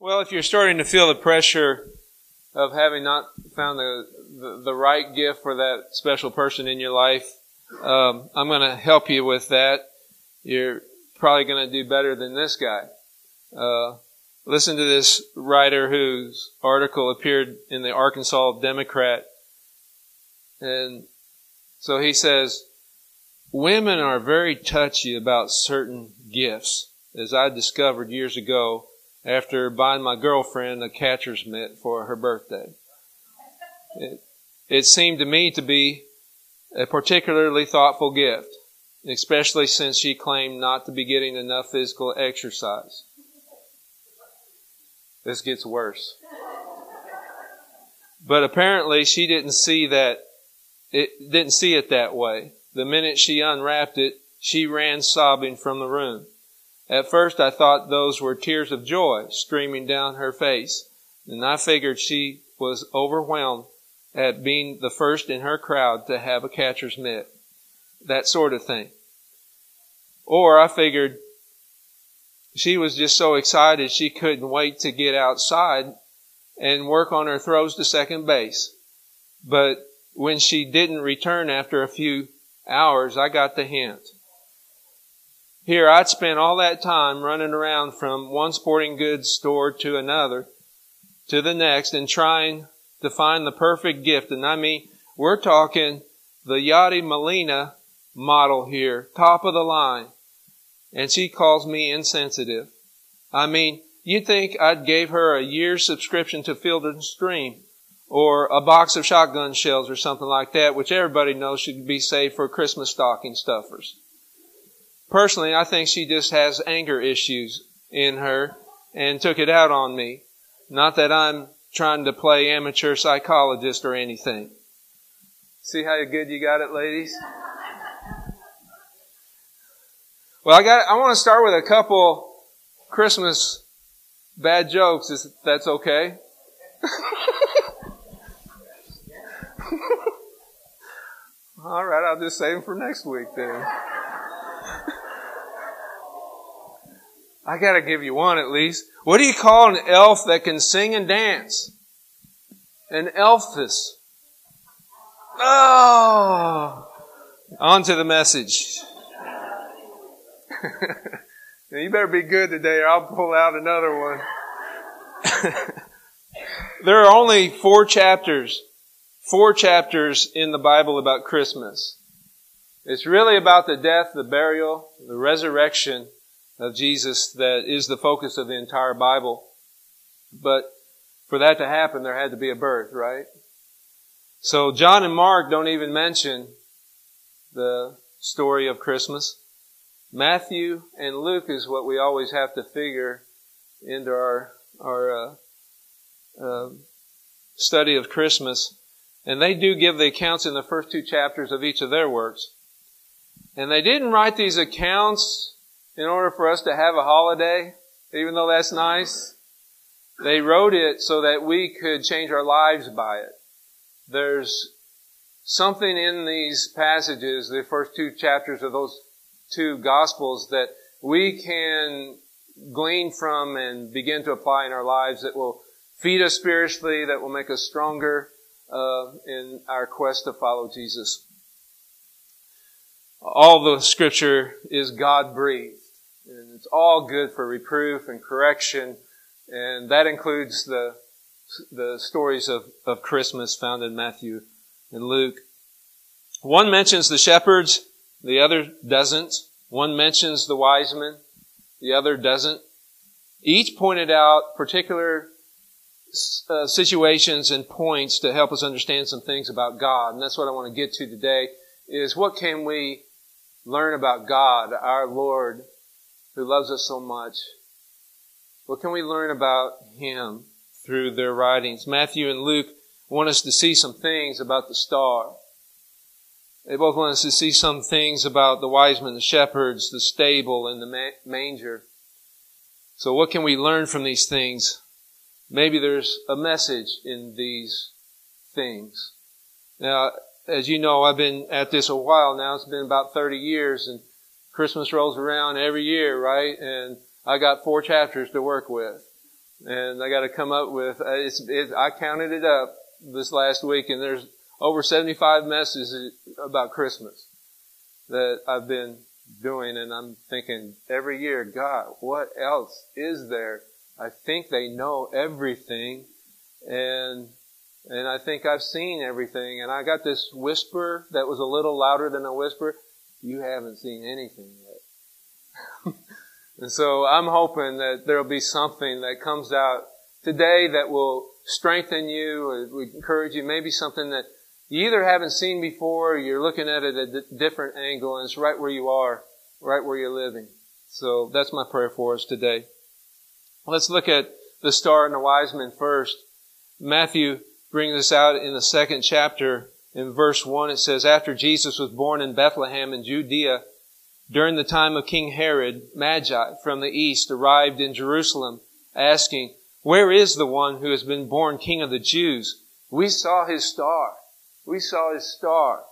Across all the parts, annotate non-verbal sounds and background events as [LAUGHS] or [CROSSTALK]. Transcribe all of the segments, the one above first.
Well, if you're starting to feel the pressure of having not found the, the, the right gift for that special person in your life, um, I'm going to help you with that. You're probably going to do better than this guy. Uh, listen to this writer whose article appeared in the Arkansas Democrat. And so he says, women are very touchy about certain gifts, as I discovered years ago after buying my girlfriend a catcher's mitt for her birthday. It, it seemed to me to be a particularly thoughtful gift, especially since she claimed not to be getting enough physical exercise. This gets worse. But apparently she didn't see that, it didn't see it that way. The minute she unwrapped it, she ran sobbing from the room. At first I thought those were tears of joy streaming down her face, and I figured she was overwhelmed at being the first in her crowd to have a catcher's mitt. That sort of thing. Or I figured she was just so excited she couldn't wait to get outside and work on her throws to second base. But when she didn't return after a few hours, I got the hint. Here, I'd spent all that time running around from one sporting goods store to another, to the next, and trying to find the perfect gift. And I mean, we're talking the Yadi Molina model here, top of the line. And she calls me insensitive. I mean, you'd think I'd gave her a year's subscription to Field and Stream or a box of shotgun shells or something like that, which everybody knows should be saved for Christmas stocking stuffers. Personally, I think she just has anger issues in her and took it out on me. Not that I'm trying to play amateur psychologist or anything. See how good you got it, ladies? Well, I got, I want to start with a couple Christmas bad jokes, if that's okay. [LAUGHS] All right, I'll just save them for next week then. I gotta give you one at least. What do you call an elf that can sing and dance? An elfus. Oh! On to the message. [LAUGHS] now you better be good today or I'll pull out another one. [LAUGHS] there are only four chapters, four chapters in the Bible about Christmas. It's really about the death, the burial, the resurrection, of Jesus that is the focus of the entire Bible. But for that to happen, there had to be a birth, right? So John and Mark don't even mention the story of Christmas. Matthew and Luke is what we always have to figure into our our uh, uh, study of Christmas, and they do give the accounts in the first two chapters of each of their works. And they didn't write these accounts in order for us to have a holiday, even though that's nice. They wrote it so that we could change our lives by it. There's something in these passages, the first two chapters of those two gospels that we can glean from and begin to apply in our lives that will feed us spiritually, that will make us stronger uh, in our quest to follow Jesus. All the scripture is God breathed. And it's all good for reproof and correction. And that includes the, the stories of, of Christmas found in Matthew and Luke. One mentions the shepherds, the other doesn't. One mentions the wise men, the other doesn't. Each pointed out particular uh, situations and points to help us understand some things about God. And that's what I want to get to today is what can we learn about God, our Lord, who loves us so much. What can we learn about him through their writings? Matthew and Luke want us to see some things about the star. They both want us to see some things about the wise men, the shepherds, the stable, and the manger. So what can we learn from these things? Maybe there's a message in these things. Now, as you know, I've been at this a while now. It's been about 30 years and Christmas rolls around every year, right? And I got four chapters to work with. And I got to come up with, uh, it's, it, I counted it up this last week and there's over 75 messages about Christmas that I've been doing and I'm thinking every year, God, what else is there? I think they know everything and and I think I've seen everything and I got this whisper that was a little louder than a whisper. You haven't seen anything yet. [LAUGHS] and so I'm hoping that there'll be something that comes out today that will strengthen you or encourage you, maybe something that you either haven't seen before, or you're looking at it at a different angle, and it's right where you are, right where you're living. So that's my prayer for us today. Let's look at the star and the wise men first. Matthew brings this out in the second chapter. In verse 1, it says, After Jesus was born in Bethlehem in Judea, during the time of King Herod, Magi from the east arrived in Jerusalem, asking, Where is the one who has been born King of the Jews? We saw his star we saw his star.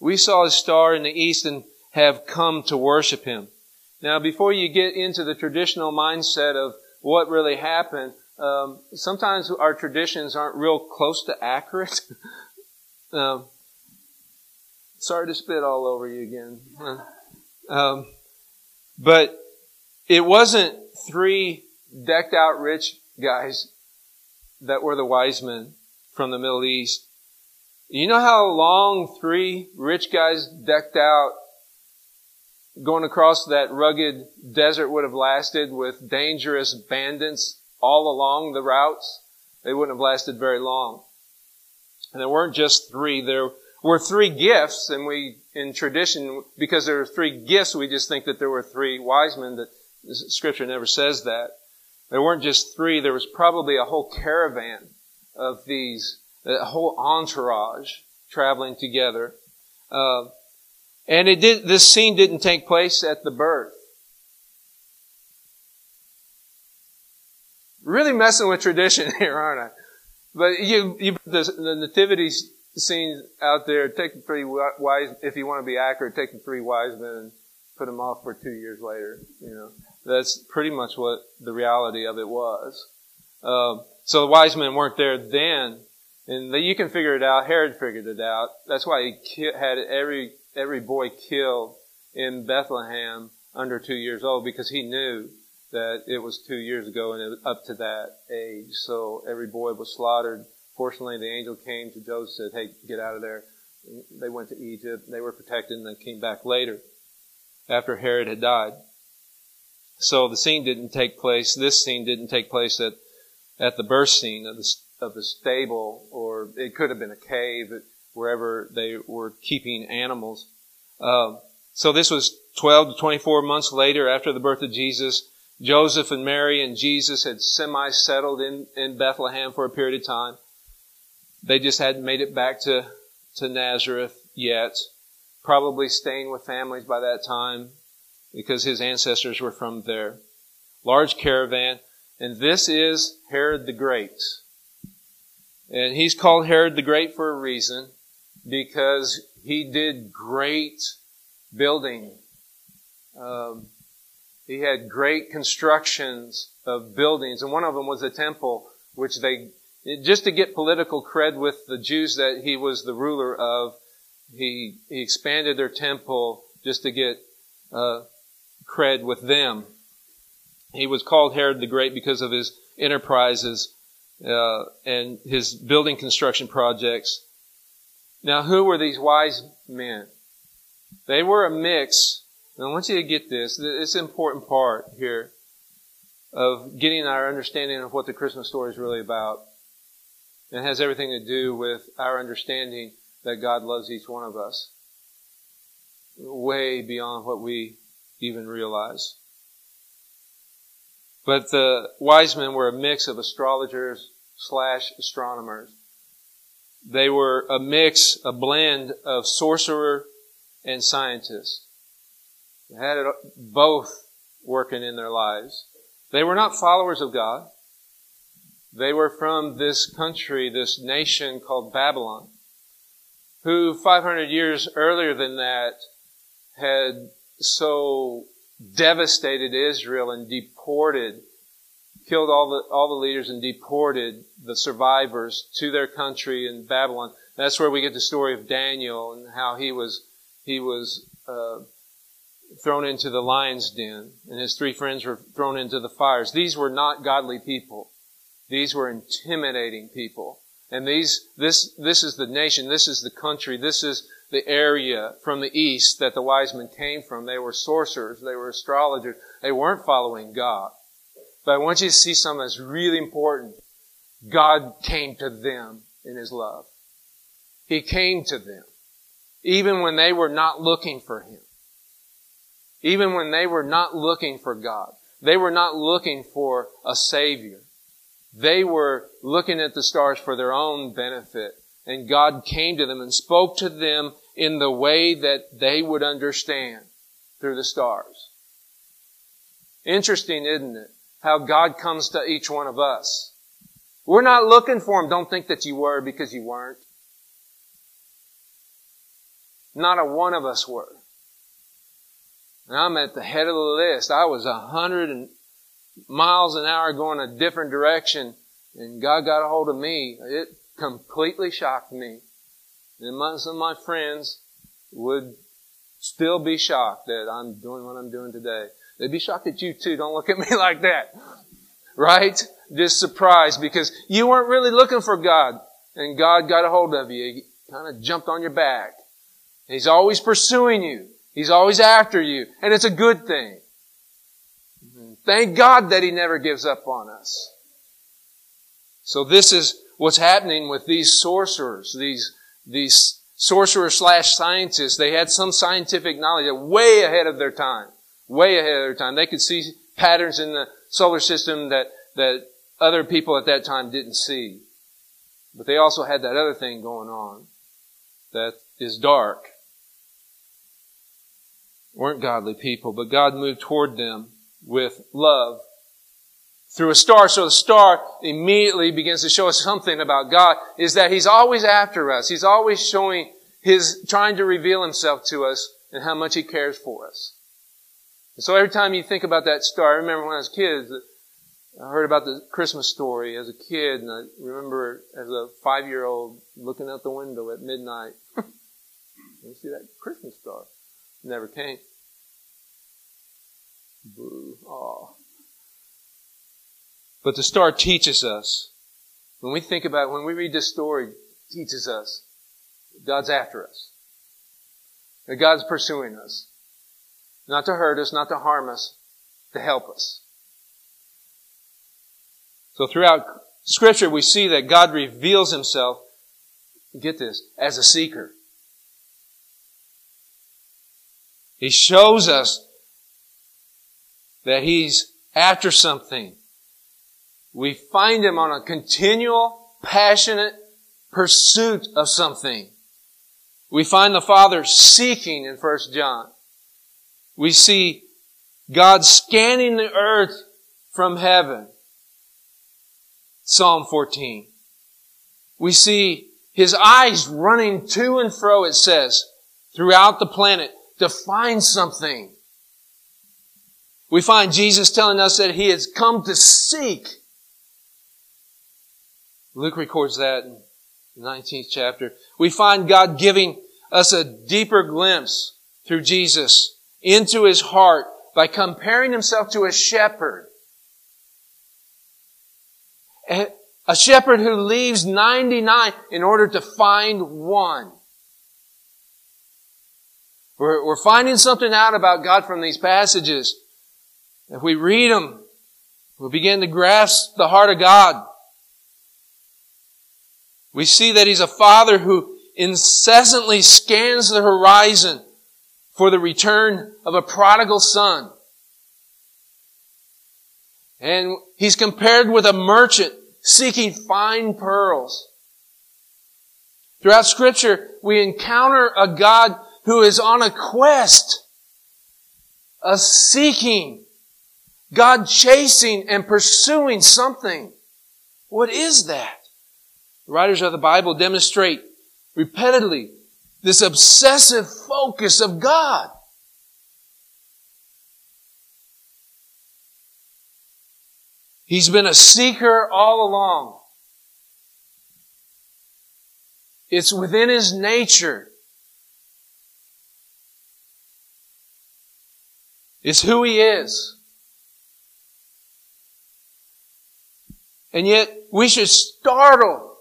We saw his star in the east and have come to worship him. Now, before you get into the traditional mindset of what really happened, um, sometimes our traditions aren't real close to accurate. [LAUGHS] um, sorry to spit all over you again. Um, but it wasn't three decked out rich guys that were the wise men from the Middle East. You know how long three rich guys decked out going across that rugged desert would have lasted with dangerous bandits all along the routes? They wouldn't have lasted very long. And there weren't just three. There were three gifts, and we, in tradition, because there were three gifts, we just think that there were three wise men, that scripture never says that. There weren't just three, there was probably a whole caravan of these a whole entourage traveling together. Uh, and it did, this scene didn't take place at the birth. Really messing with tradition [LAUGHS] here, aren't I? But you, you the, the nativity scene out there. Take the three wise, if you want to be accurate, take the three wise men and put them off for two years later. You know, that's pretty much what the reality of it was. Um, so the wise men weren't there then, and you can figure it out. Herod figured it out. That's why he had every, every boy killed in Bethlehem under two years old because he knew that it was two years ago and it was up to that age. So every boy was slaughtered. Fortunately, the angel came to Joseph and said, hey, get out of there. They went to Egypt. They were protected and they came back later after Herod had died. So the scene didn't take place, this scene didn't take place at, at the birth scene of the of the stable, or it could have been a cave, wherever they were keeping animals. Uh, so this was 12 to 24 months later after the birth of Jesus. Joseph and Mary and Jesus had semi-settled in, in Bethlehem for a period of time. They just hadn't made it back to, to Nazareth yet. Probably staying with families by that time because his ancestors were from there. Large caravan. And this is Herod the Great. And he's called Herod the Great for a reason because he did great building. Um, he had great constructions of buildings, and one of them was a temple, which they, just to get political cred with the Jews that he was the ruler of, he, he expanded their temple just to get uh, cred with them. He was called Herod the Great because of his enterprises uh, and his building construction projects. Now, who were these wise men? They were a mix. And I want you to get this. It's an important part here of getting our understanding of what the Christmas story is really about. It has everything to do with our understanding that God loves each one of us way beyond what we even realize. But the wise men were a mix of astrologers slash astronomers. They were a mix, a blend of sorcerer and scientist. They had it both working in their lives. They were not followers of God. They were from this country, this nation called Babylon, who 500 years earlier than that had so devastated Israel and deported, killed all the, all the leaders and deported the survivors to their country in Babylon. That's where we get the story of Daniel and how he was, he was, uh, thrown into the lion's den and his three friends were thrown into the fires. These were not godly people. These were intimidating people. And these, this, this is the nation, this is the country, this is the area from the east that the wise men came from. They were sorcerers, they were astrologers, they weren't following God. But I want you to see something that's really important. God came to them in His love. He came to them. Even when they were not looking for Him. Even when they were not looking for God. They were not looking for a Savior. They were looking at the stars for their own benefit. And God came to them and spoke to them in the way that they would understand through the stars. Interesting, isn't it? How God comes to each one of us. We're not looking for Him. Don't think that you were because you weren't. Not a one of us were. And I'm at the head of the list. I was a hundred miles an hour going a different direction and God got a hold of me. It completely shocked me. And some of my friends would still be shocked that I'm doing what I'm doing today. They'd be shocked at you too. Don't look at [LAUGHS] me like that. Right? Just surprised because you weren't really looking for God and God got a hold of you. He kind of jumped on your back. He's always pursuing you. He's always after you. And it's a good thing. Thank God that He never gives up on us. So this is what's happening with these sorcerers, these, these sorcerers slash scientists. They had some scientific knowledge way ahead of their time. Way ahead of their time. They could see patterns in the solar system that, that other people at that time didn't see. But they also had that other thing going on that is dark. Weren't godly people, but God moved toward them with love through a star. So the star immediately begins to show us something about God is that He's always after us. He's always showing His, trying to reveal Himself to us and how much He cares for us. And so every time you think about that star, I remember when I was a kid, I heard about the Christmas story as a kid, and I remember as a five-year-old looking out the window at midnight. [LAUGHS] you see that Christmas star? Never came. Boo. Aw. But the star teaches us. When we think about, it, when we read this story, teaches us God's after us. That God's pursuing us. Not to hurt us, not to harm us, to help us. So throughout scripture, we see that God reveals himself, get this, as a seeker. He shows us that he's after something. We find him on a continual, passionate pursuit of something. We find the Father seeking in 1 John. We see God scanning the earth from heaven. Psalm 14. We see his eyes running to and fro, it says, throughout the planet to find something. We find Jesus telling us that He has come to seek. Luke records that in the 19th chapter. We find God giving us a deeper glimpse through Jesus into His heart by comparing Himself to a shepherd. A shepherd who leaves 99 in order to find one. We're, we're finding something out about God from these passages. If we read them, we'll begin to grasp the heart of God. We see that He's a Father who incessantly scans the horizon for the return of a prodigal son. And He's compared with a merchant seeking fine pearls. Throughout scripture, we encounter a God who is on a quest, a seeking God chasing and pursuing something. What is that? The writers of the Bible demonstrate repeatedly this obsessive focus of God. He's been a seeker all along. It's within his nature. It's who he is. And yet we should startle.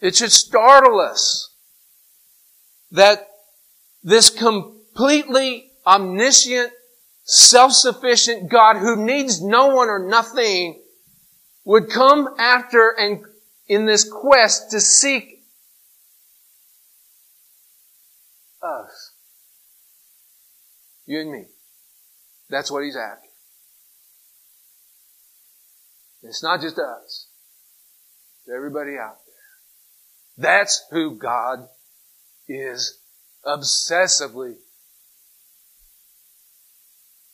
It should startle us that this completely omniscient, self-sufficient God who needs no one or nothing would come after and in this quest to seek us. You and me. That's what he's after. It's not just us. It's everybody out there. That's who God is obsessively.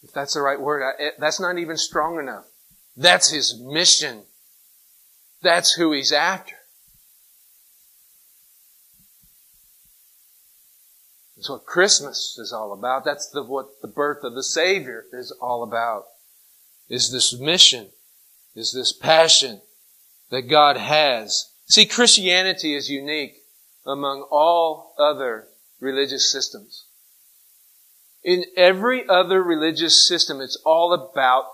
If that's the right word, I, that's not even strong enough. That's his mission. That's who he's after. That's what Christmas is all about. That's the, what the birth of the Savior is all about. Is this mission, is this passion that God has. See, Christianity is unique among all other religious systems. In every other religious system, it's all about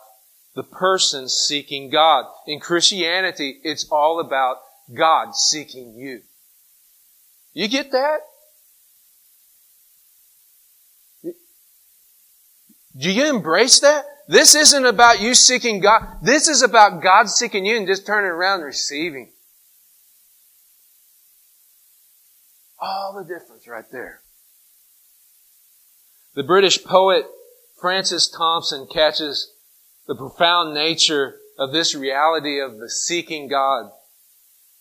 the person seeking God. In Christianity, it's all about God seeking you. You get that? Do you embrace that? This isn't about you seeking God. This is about God seeking you and just turning around and receiving. All the difference right there. The British poet Francis Thompson catches the profound nature of this reality of the seeking God.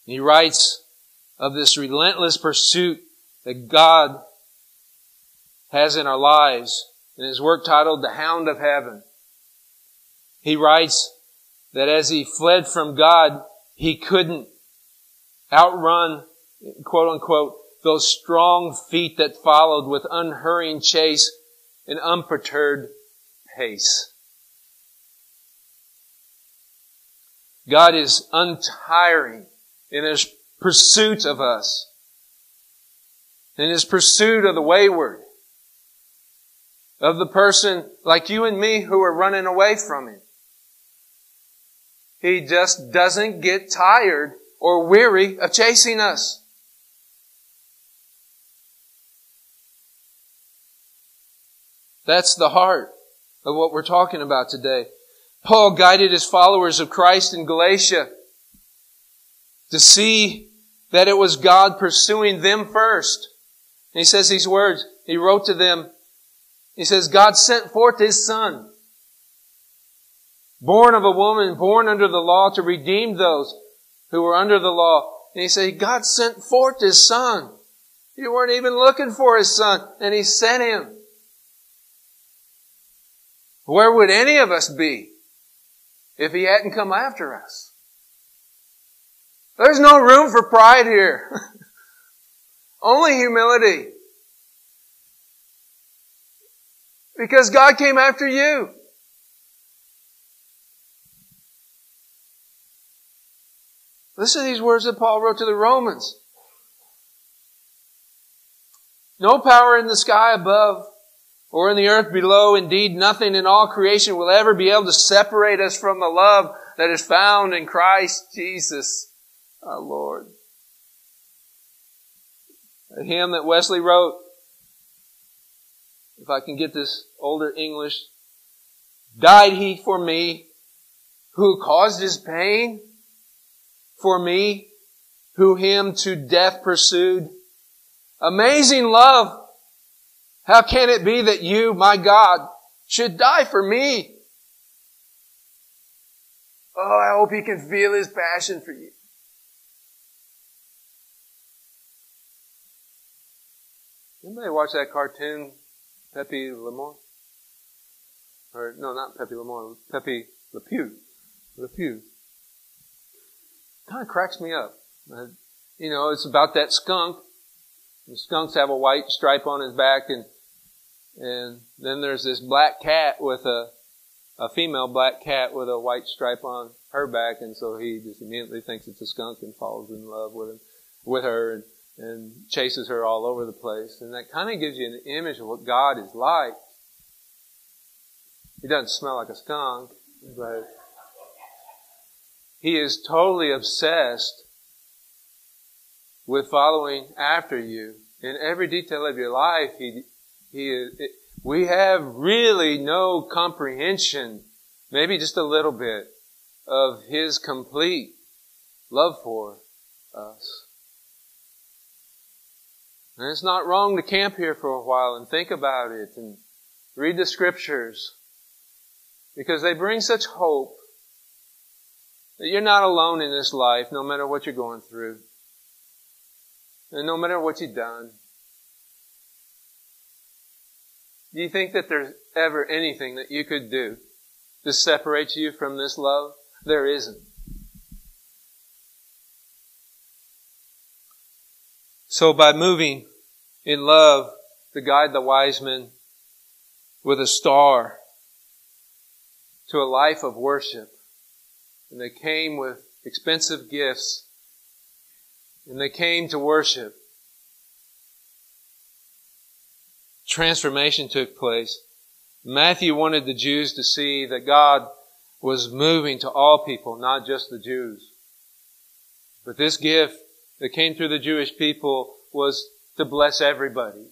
He writes of this relentless pursuit that God has in our lives in his work titled The Hound of Heaven. He writes that as he fled from God, he couldn't outrun, quote unquote, those strong feet that followed with unhurrying chase and unperturbed pace. God is untiring in His pursuit of us, in His pursuit of the wayward, of the person like you and me who are running away from Him. He just doesn't get tired or weary of chasing us. That's the heart of what we're talking about today. Paul guided his followers of Christ in Galatia to see that it was God pursuing them first. And he says these words. He wrote to them. He says, God sent forth His Son, born of a woman, born under the law to redeem those who were under the law. And he said, God sent forth His Son. You weren't even looking for His Son, and He sent Him. Where would any of us be if he hadn't come after us? There's no room for pride here. [LAUGHS] Only humility. Because God came after you. Listen to these words that Paul wrote to the Romans. No power in the sky above or in the earth below. Indeed, nothing in all creation will ever be able to separate us from the love that is found in Christ Jesus, our Lord. A hymn that Wesley wrote, if I can get this older English, died he for me who caused his pain? For me who him to death pursued? Amazing love how can it be that you, my God, should die for me? Oh, I hope he can feel his passion for you. Anybody watch that cartoon, Pepe Lemon? Or, no, not Pepe Lemon, Pepe Le Pew. Le Pew. Kind of cracks me up. Uh, you know, it's about that skunk. The skunks have a white stripe on his back and and then there's this black cat with a a female black cat with a white stripe on her back, and so he just immediately thinks it's a skunk and falls in love with him, with her, and, and chases her all over the place. And that kind of gives you an image of what God is like. He doesn't smell like a skunk, but he is totally obsessed with following after you in every detail of your life. He, he it, we have really no comprehension, maybe just a little bit, of His complete love for us. And it's not wrong to camp here for a while and think about it and read the scriptures because they bring such hope that you're not alone in this life no matter what you're going through and no matter what you've done. Do you think that there's ever anything that you could do to separate you from this love? There isn't. So by moving in love to guide the wise men with a star to a life of worship, and they came with expensive gifts, and they came to worship, transformation took place. Matthew wanted the Jews to see that God was moving to all people, not just the Jews. But this gift that came through the Jewish people was to bless everybody,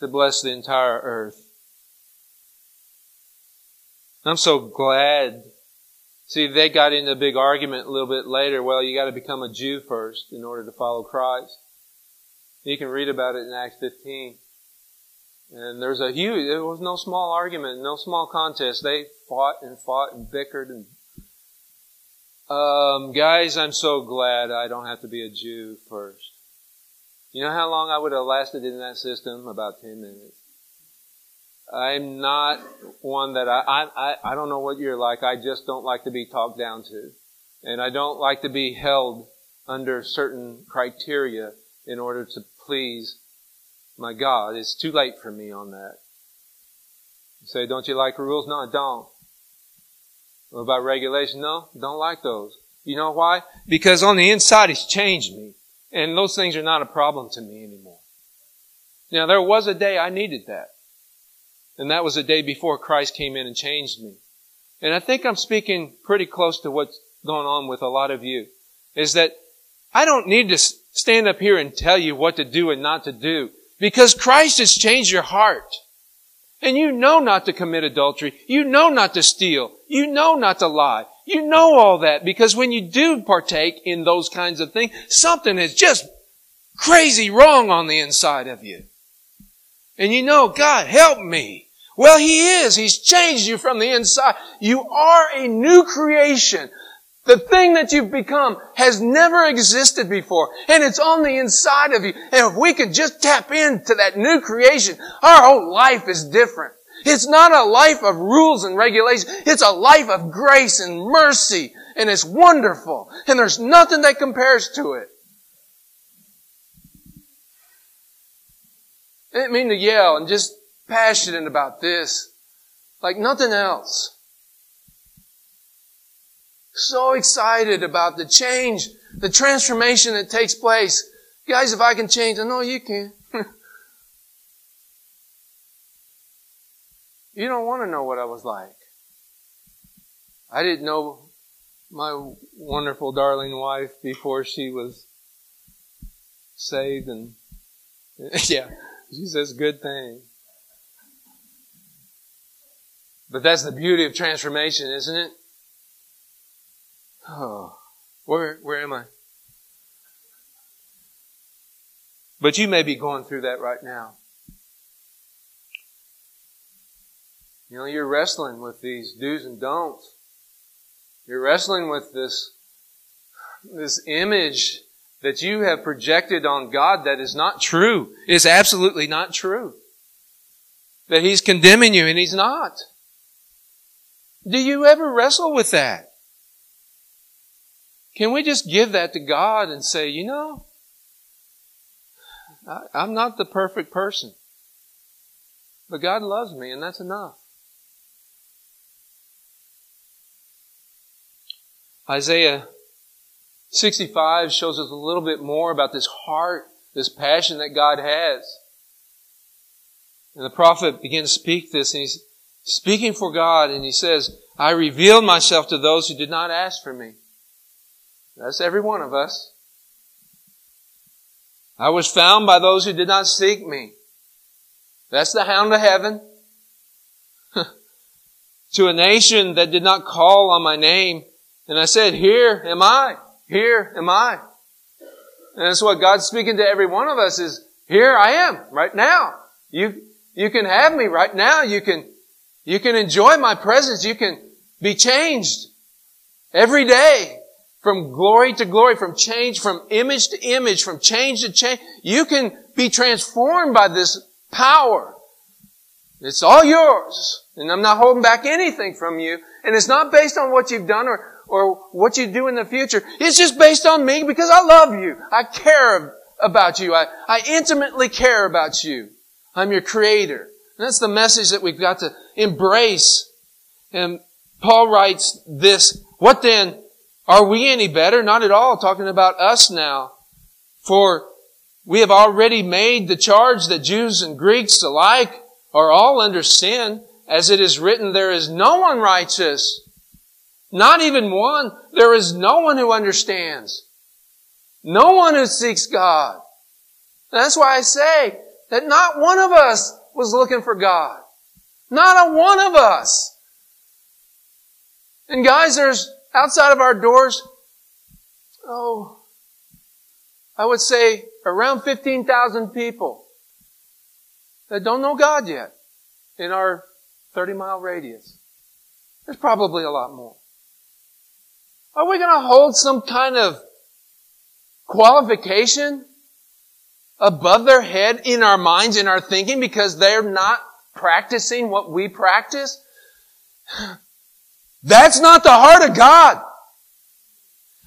to bless the entire earth. I'm so glad. See, they got into a big argument a little bit later. Well, you got to become a Jew first in order to follow Christ. You can read about it in Acts 15. And there's a huge, there was no small argument, no small contest. They fought and fought and bickered and, um, guys, I'm so glad I don't have to be a Jew first. You know how long I would have lasted in that system? About 10 minutes. I'm not one that I, I, I don't know what you're like. I just don't like to be talked down to. And I don't like to be held under certain criteria in order to please my God, it's too late for me on that. You say, don't you like rules? No, I don't. What about regulation? No, don't like those. You know why? Because on the inside, He's changed me. And those things are not a problem to me anymore. Now, there was a day I needed that. And that was a day before Christ came in and changed me. And I think I'm speaking pretty close to what's going on with a lot of you. Is that I don't need to stand up here and tell you what to do and not to do. Because Christ has changed your heart. And you know not to commit adultery. You know not to steal. You know not to lie. You know all that because when you do partake in those kinds of things, something is just crazy wrong on the inside of you. And you know, God, help me. Well, He is. He's changed you from the inside. You are a new creation. The thing that you've become has never existed before, and it's on the inside of you. And if we could just tap into that new creation, our whole life is different. It's not a life of rules and regulations. It's a life of grace and mercy, and it's wonderful. And there's nothing that compares to it. I didn't mean to yell and just passionate about this. Like nothing else so excited about the change, the transformation that takes place. Guys, if I can change, I know you can. [LAUGHS] you don't want to know what I was like. I didn't know my wonderful, darling wife before she was saved, and [LAUGHS] yeah, she says good thing. But that's the beauty of transformation, isn't it? Oh, where, where am I? But you may be going through that right now. You know, you're wrestling with these do's and don'ts. You're wrestling with this, this image that you have projected on God that is not true. Is absolutely not true. That He's condemning you and He's not. Do you ever wrestle with that? Can we just give that to God and say, you know, I'm not the perfect person, but God loves me and that's enough. Isaiah 65 shows us a little bit more about this heart, this passion that God has. And the prophet begins to speak this and he's speaking for God and he says, I revealed myself to those who did not ask for me. That's every one of us. I was found by those who did not seek me. That's the hound of heaven. [LAUGHS] to a nation that did not call on my name. And I said, here am I. Here am I. And that's what God's speaking to every one of us is, here I am, right now. You, you can have me right now. You can, you can enjoy my presence. You can be changed every day from glory to glory, from change, from image to image, from change to change. You can be transformed by this power. It's all yours. And I'm not holding back anything from you. And it's not based on what you've done or, or what you do in the future. It's just based on me because I love you. I care about you. I, I intimately care about you. I'm your creator. And that's the message that we've got to embrace. And Paul writes this, what then? Are we any better? Not at all. Talking about us now. For we have already made the charge that Jews and Greeks alike are all under sin. As it is written, there is no one righteous. Not even one. There is no one who understands. No one who seeks God. that's why I say that not one of us was looking for God. Not a one of us. And guys, there's outside of our doors, oh, I would say around 15,000 people that don't know God yet in our 30 mile radius. There's probably a lot more. Are we going to hold some kind of qualification above their head in our minds, in our thinking, because they're not practicing what we practice? That's not the heart of God.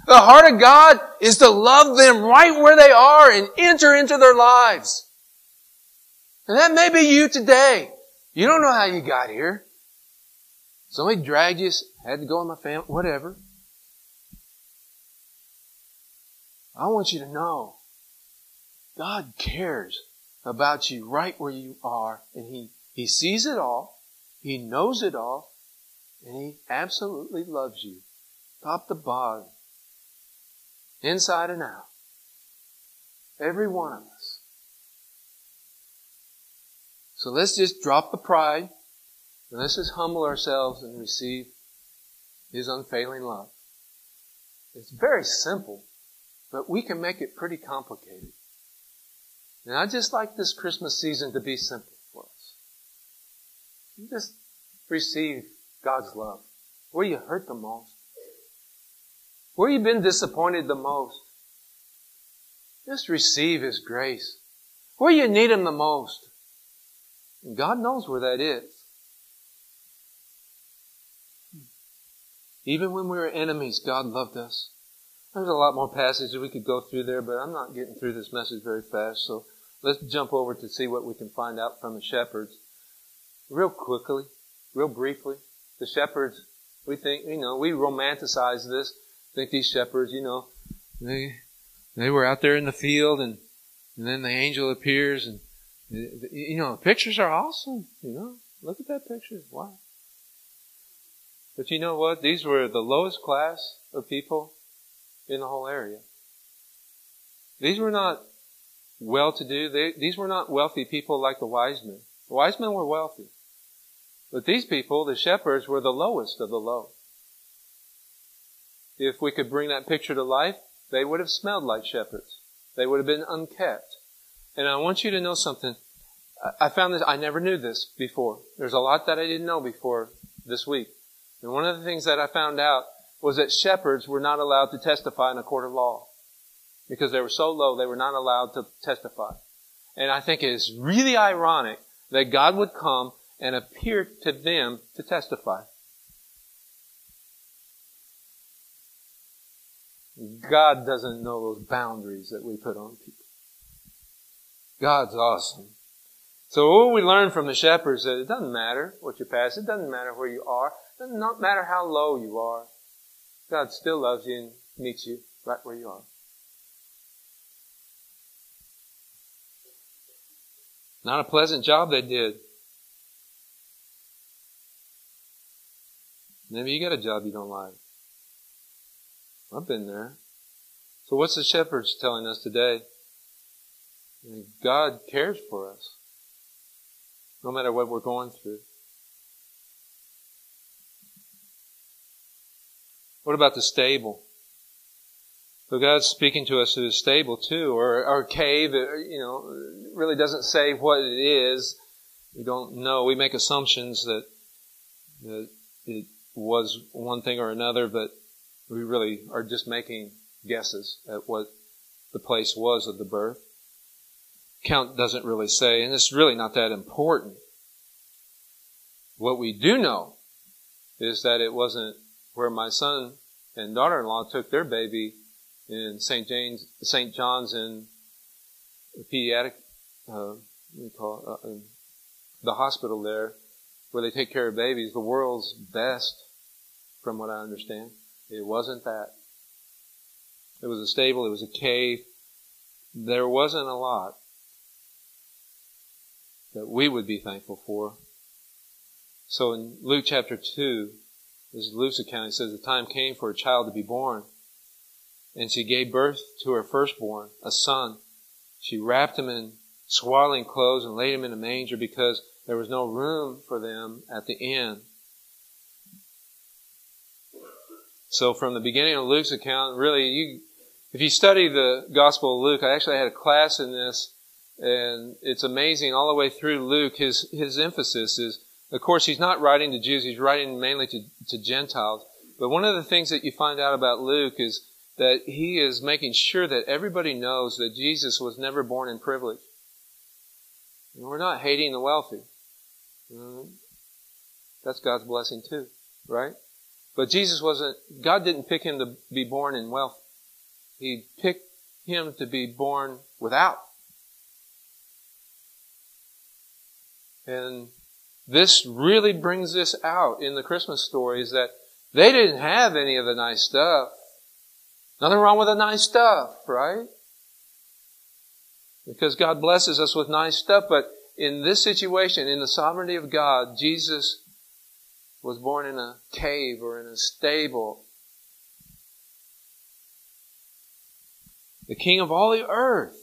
The heart of God is to love them right where they are and enter into their lives. And that may be you today. You don't know how you got here. Somebody dragged you, had to go in my family, whatever. I want you to know God cares about you right where you are and He, He sees it all. He knows it all. And He absolutely loves you. Top to bottom. Inside and out. Every one of us. So let's just drop the pride and let's just humble ourselves and receive His unfailing love. It's very simple, but we can make it pretty complicated. And I just like this Christmas season to be simple for us. You just receive God's love. Where you hurt the most. Where you been disappointed the most. Just receive His grace. Where you need Him the most. And God knows where that is. Even when we were enemies, God loved us. There's a lot more passages we could go through there, but I'm not getting through this message very fast, so let's jump over to see what we can find out from the shepherds. Real quickly, real briefly, the shepherds, we think, you know, we romanticize this, think these shepherds, you know, they, they were out there in the field and, and then the angel appears and, you know, the pictures are awesome, you know, look at that picture, wow. But you know what? These were the lowest class of people in the whole area. These were not well-to-do. these were not wealthy people like the wise men. The wise men were wealthy. But these people, the shepherds, were the lowest of the low. If we could bring that picture to life, they would have smelled like shepherds. They would have been unkept. And I want you to know something. I found this, I never knew this before. There's a lot that I didn't know before this week. And one of the things that I found out was that shepherds were not allowed to testify in a court of law. Because they were so low, they were not allowed to testify. And I think it is really ironic that God would come and appear to them to testify. God doesn't know those boundaries that we put on people. God's awesome. So what we learn from the shepherds is that it doesn't matter what you pass. It doesn't matter where you are. It doesn't matter how low you are. God still loves you and meets you right where you are. Not a pleasant job they did. Maybe you got a job you don't like. I've been there. So what's the shepherds telling us today? God cares for us. No matter what we're going through. What about the stable? So God's speaking to us through the stable too, or our cave, you know, really doesn't say what it is. We don't know. We make assumptions that, that it was one thing or another, but we really are just making guesses at what the place was of the birth. Count doesn't really say, and it's really not that important. What we do know is that it wasn't where my son and daughter-in-law took their baby in St. James, St. John's in the pediatric, uh, call it, uh, the hospital there, where they take care of babies, the world's best, from what I understand. It wasn't that. It was a stable, it was a cave. There wasn't a lot that we would be thankful for. So in Luke chapter 2, this is Luke's account, it says, The time came for a child to be born. And she gave birth to her firstborn, a son. She wrapped him in swaddling clothes and laid him in a manger because there was no room for them at the inn. So from the beginning of Luke's account, really, you, if you study the Gospel of Luke, I actually had a class in this, and it's amazing all the way through Luke. His his emphasis is, of course, he's not writing to Jews; he's writing mainly to to Gentiles. But one of the things that you find out about Luke is that he is making sure that everybody knows that Jesus was never born in privilege. And we're not hating the wealthy. Mm-hmm. That's God's blessing too, right? But Jesus wasn't, God didn't pick him to be born in wealth. He picked him to be born without. And this really brings this out in the Christmas story is that they didn't have any of the nice stuff. Nothing wrong with the nice stuff, right? Because God blesses us with nice stuff, but in this situation, in the sovereignty of God, Jesus was born in a cave or in a stable. The king of all the earth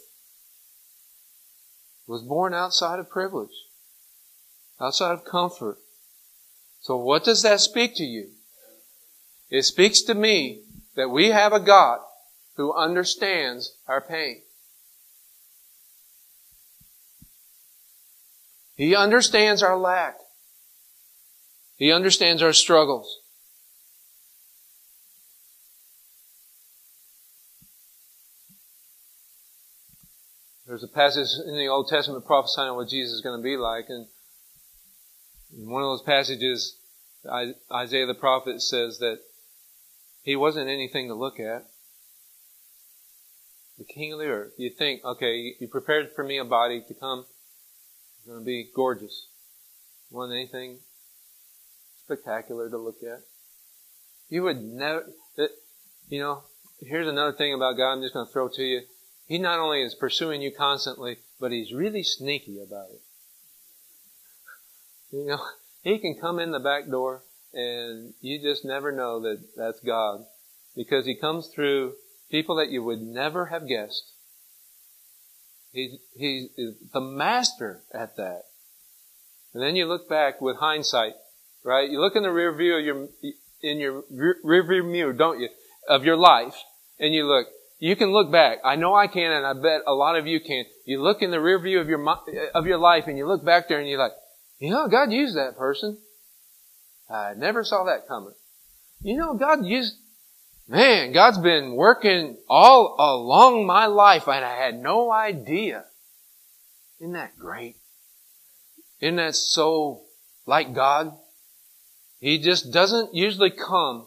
was born outside of privilege, outside of comfort. So what does that speak to you? It speaks to me that we have a God who understands our pain. He understands our lack. He understands our struggles. There's a passage in the Old Testament prophesying what Jesus is going to be like, and in one of those passages, Isaiah the prophet says that he wasn't anything to look at. The king of the earth. You think, okay, you prepared for me a body to come. It's going to be gorgeous. Want anything spectacular to look at? You would never, you know, here's another thing about God I'm just going to throw to you. He not only is pursuing you constantly, but he's really sneaky about it. You know, he can come in the back door and you just never know that that's God because He comes through people that you would never have guessed. He, he is the master at that. And then you look back with hindsight, right? You look in the rear view of your, in your rear view mirror, don't you, of your life, and you look, you can look back. I know I can, and I bet a lot of you can. You look in the rear view of your, of your life, and you look back there, and you're like, you know, God used that person. I never saw that coming. You know, God used, man, God's been working all along my life and I had no idea. Isn't that great? Isn't that so like God? He just doesn't usually come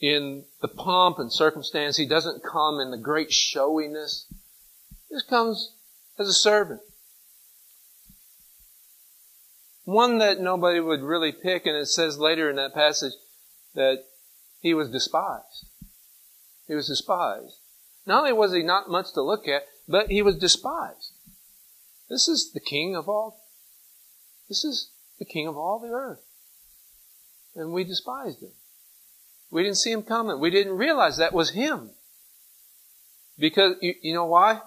in the pomp and circumstance. He doesn't come in the great showiness. He just comes as a servant. One that nobody would really pick, and it says later in that passage that he was despised. He was despised. Not only was he not much to look at, but he was despised. This is the king of all, this is the king of all the earth. And we despised him. We didn't see him coming. We didn't realize that was him. Because, you, you know why?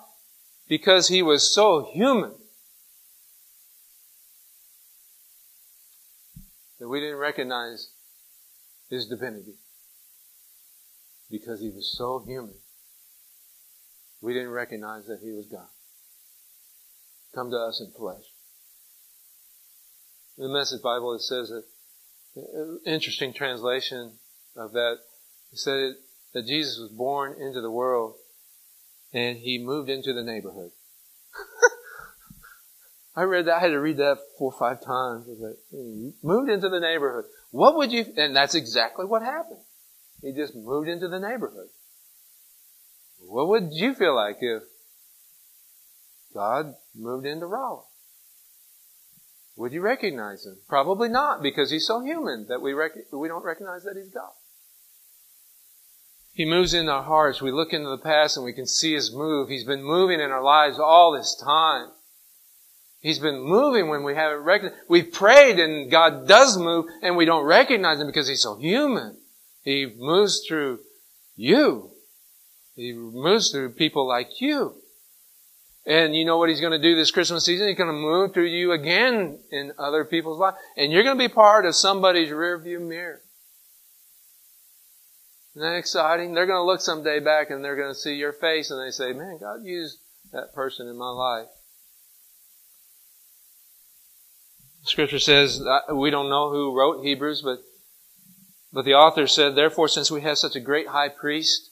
Because he was so human. That we didn't recognize his divinity. Because he was so human. We didn't recognize that he was God. Come to us in flesh. In the Message Bible, it says that, interesting translation of that, He said that Jesus was born into the world and he moved into the neighborhood. [LAUGHS] I read that. I had to read that four or five times. He hmm, moved into the neighborhood. What would you, and that's exactly what happened. He just moved into the neighborhood. What would you feel like if God moved into Rolla? Would you recognize him? Probably not, because he's so human that we, rec- we don't recognize that he's God. He moves in our hearts. We look into the past and we can see His move. He's been moving in our lives all this time. He's been moving when we haven't recognized. We've prayed and God does move and we don't recognize Him because He's so human. He moves through you. He moves through people like you. And you know what He's going to do this Christmas season? He's going to move through you again in other people's lives. And you're going to be part of somebody's rearview mirror. Isn't that exciting? They're going to look someday back and they're going to see your face and they say, man, God used that person in my life. Scripture says, uh, we don't know who wrote Hebrews, but, but the author said, therefore, since we have such a great high priest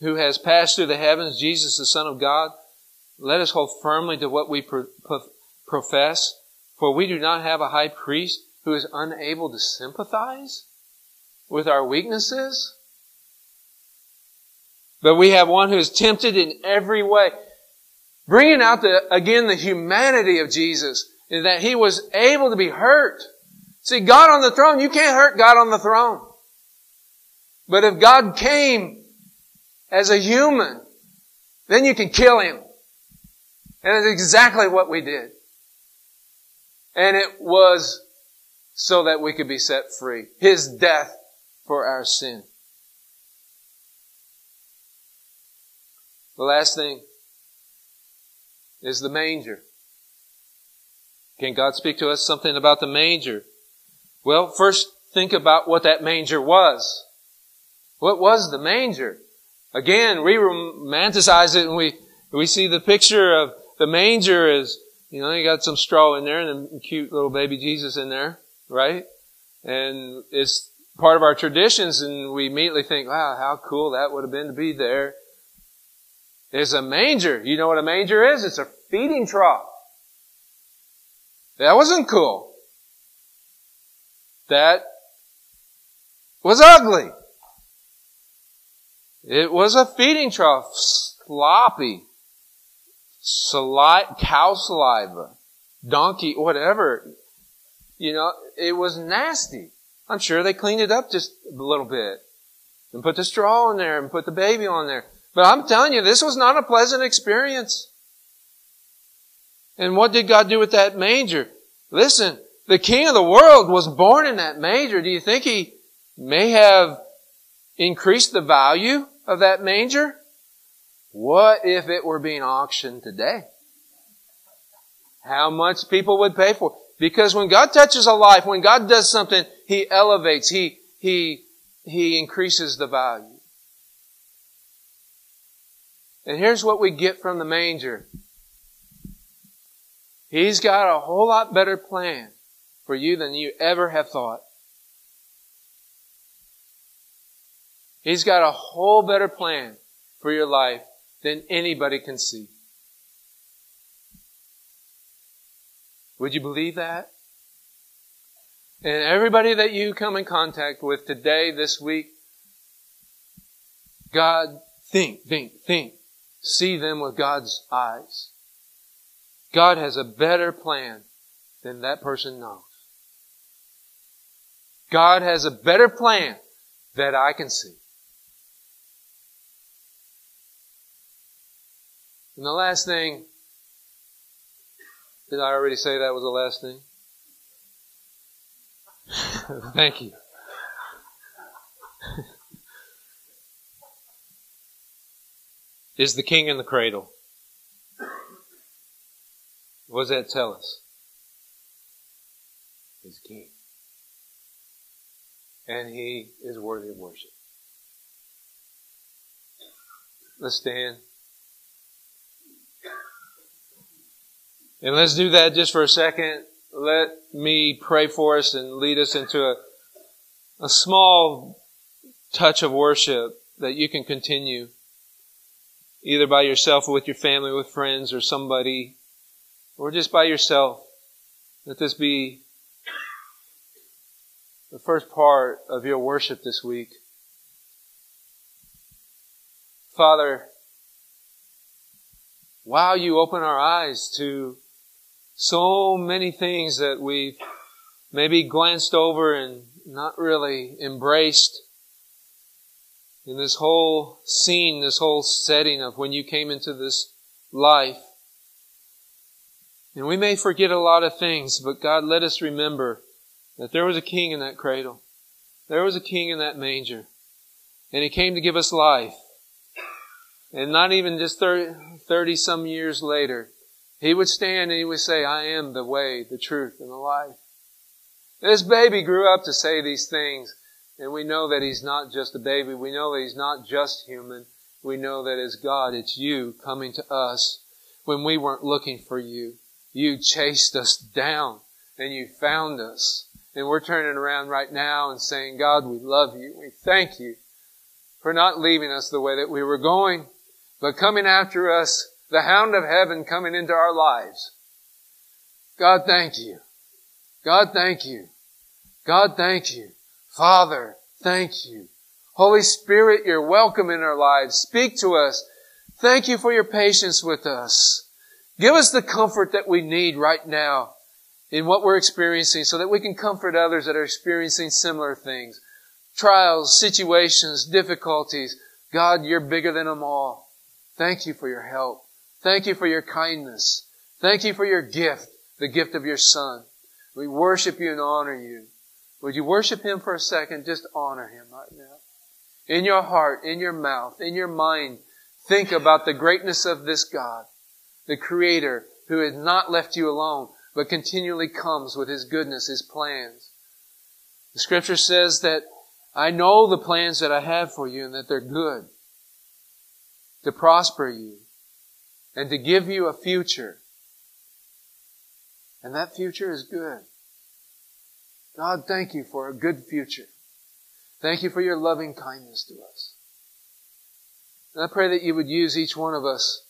who has passed through the heavens, Jesus, the Son of God, let us hold firmly to what we pro- profess, for we do not have a high priest who is unable to sympathize with our weaknesses but we have one who is tempted in every way. Bringing out the, again, the humanity of Jesus, is that he was able to be hurt. See, God on the throne, you can't hurt God on the throne. But if God came as a human, then you can kill him. And it's exactly what we did. And it was so that we could be set free. His death for our sin. The last thing is the manger. Can God speak to us something about the manger? Well, first think about what that manger was. What was the manger? Again, we romanticize it and we, we see the picture of the manger is, you know, you got some straw in there and a cute little baby Jesus in there, right? And it's part of our traditions and we immediately think, wow, how cool that would have been to be there. There's a manger. You know what a manger is? It's a feeding trough. That wasn't cool. That was ugly. It was a feeding trough, sloppy, sali- cow saliva, donkey, whatever. You know, it was nasty. I'm sure they cleaned it up just a little bit and put the straw in there and put the baby on there. But I'm telling you, this was not a pleasant experience. And what did God do with that manger? Listen, the king of the world was born in that manger. Do you think he may have increased the value of that manger? What if it were being auctioned today? How much people would pay for it? Because when God touches a life, when God does something, He elevates, He, He, He increases the value. And here's what we get from the manger. He's got a whole lot better plan for you than you ever have thought. He's got a whole better plan for your life than anybody can see. Would you believe that? And everybody that you come in contact with today, this week, God, think, think, think see them with God's eyes. God has a better plan than that person knows. God has a better plan that I can see. And the last thing, did I already say that was the last thing? [LAUGHS] Thank you. [LAUGHS] Is the king in the cradle? What does that tell us? He's king. And he is worthy of worship. Let's stand. And let's do that just for a second. Let me pray for us and lead us into a, a small touch of worship that you can continue either by yourself or with your family, with friends or somebody, or just by yourself. Let this be the first part of your worship this week. Father, wow, you open our eyes to so many things that we've maybe glanced over and not really embraced in this whole scene, this whole setting of when you came into this life. And we may forget a lot of things, but God, let us remember that there was a king in that cradle. There was a king in that manger. And he came to give us life. And not even just 30, 30 some years later, he would stand and he would say, I am the way, the truth, and the life. This baby grew up to say these things, and we know that he's not just a baby. We know that he's not just human. We know that as God, it's you coming to us when we weren't looking for you. You chased us down and you found us. And we're turning around right now and saying, God, we love you. We thank you for not leaving us the way that we were going, but coming after us the hound of heaven coming into our lives. God, thank you. God, thank you. God, thank you. Father, thank you. Holy Spirit, you're welcome in our lives. Speak to us. Thank you for your patience with us. Give us the comfort that we need right now in what we're experiencing so that we can comfort others that are experiencing similar things. Trials, situations, difficulties. God, you're bigger than them all. Thank you for your help. Thank you for your kindness. Thank you for your gift, the gift of your Son. We worship you and honor you. Would you worship Him for a second? Just honor Him right now. In your heart, in your mouth, in your mind, think about the greatness of this God, the Creator who has not left you alone, but continually comes with His goodness, His plans. The scripture says that I know the plans that I have for you and that they're good to prosper you and to give you a future. And that future is good. God, thank you for a good future. Thank you for your loving kindness to us. And I pray that you would use each one of us,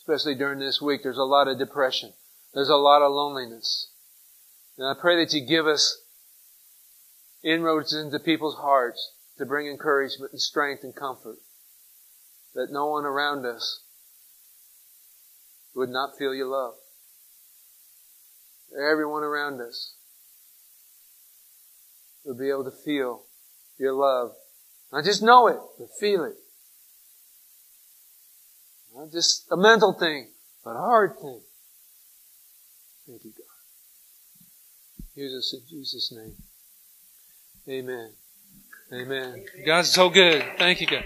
especially during this week. There's a lot of depression. There's a lot of loneliness. And I pray that you give us inroads into people's hearts to bring encouragement and strength and comfort. That no one around us would not feel your love. Everyone around us would be able to feel your love. Not just know it, but feel it. Not just a mental thing, but a hard thing. Thank you, God. Use us in Jesus' name. Amen. Amen. God's so good. Thank you, God.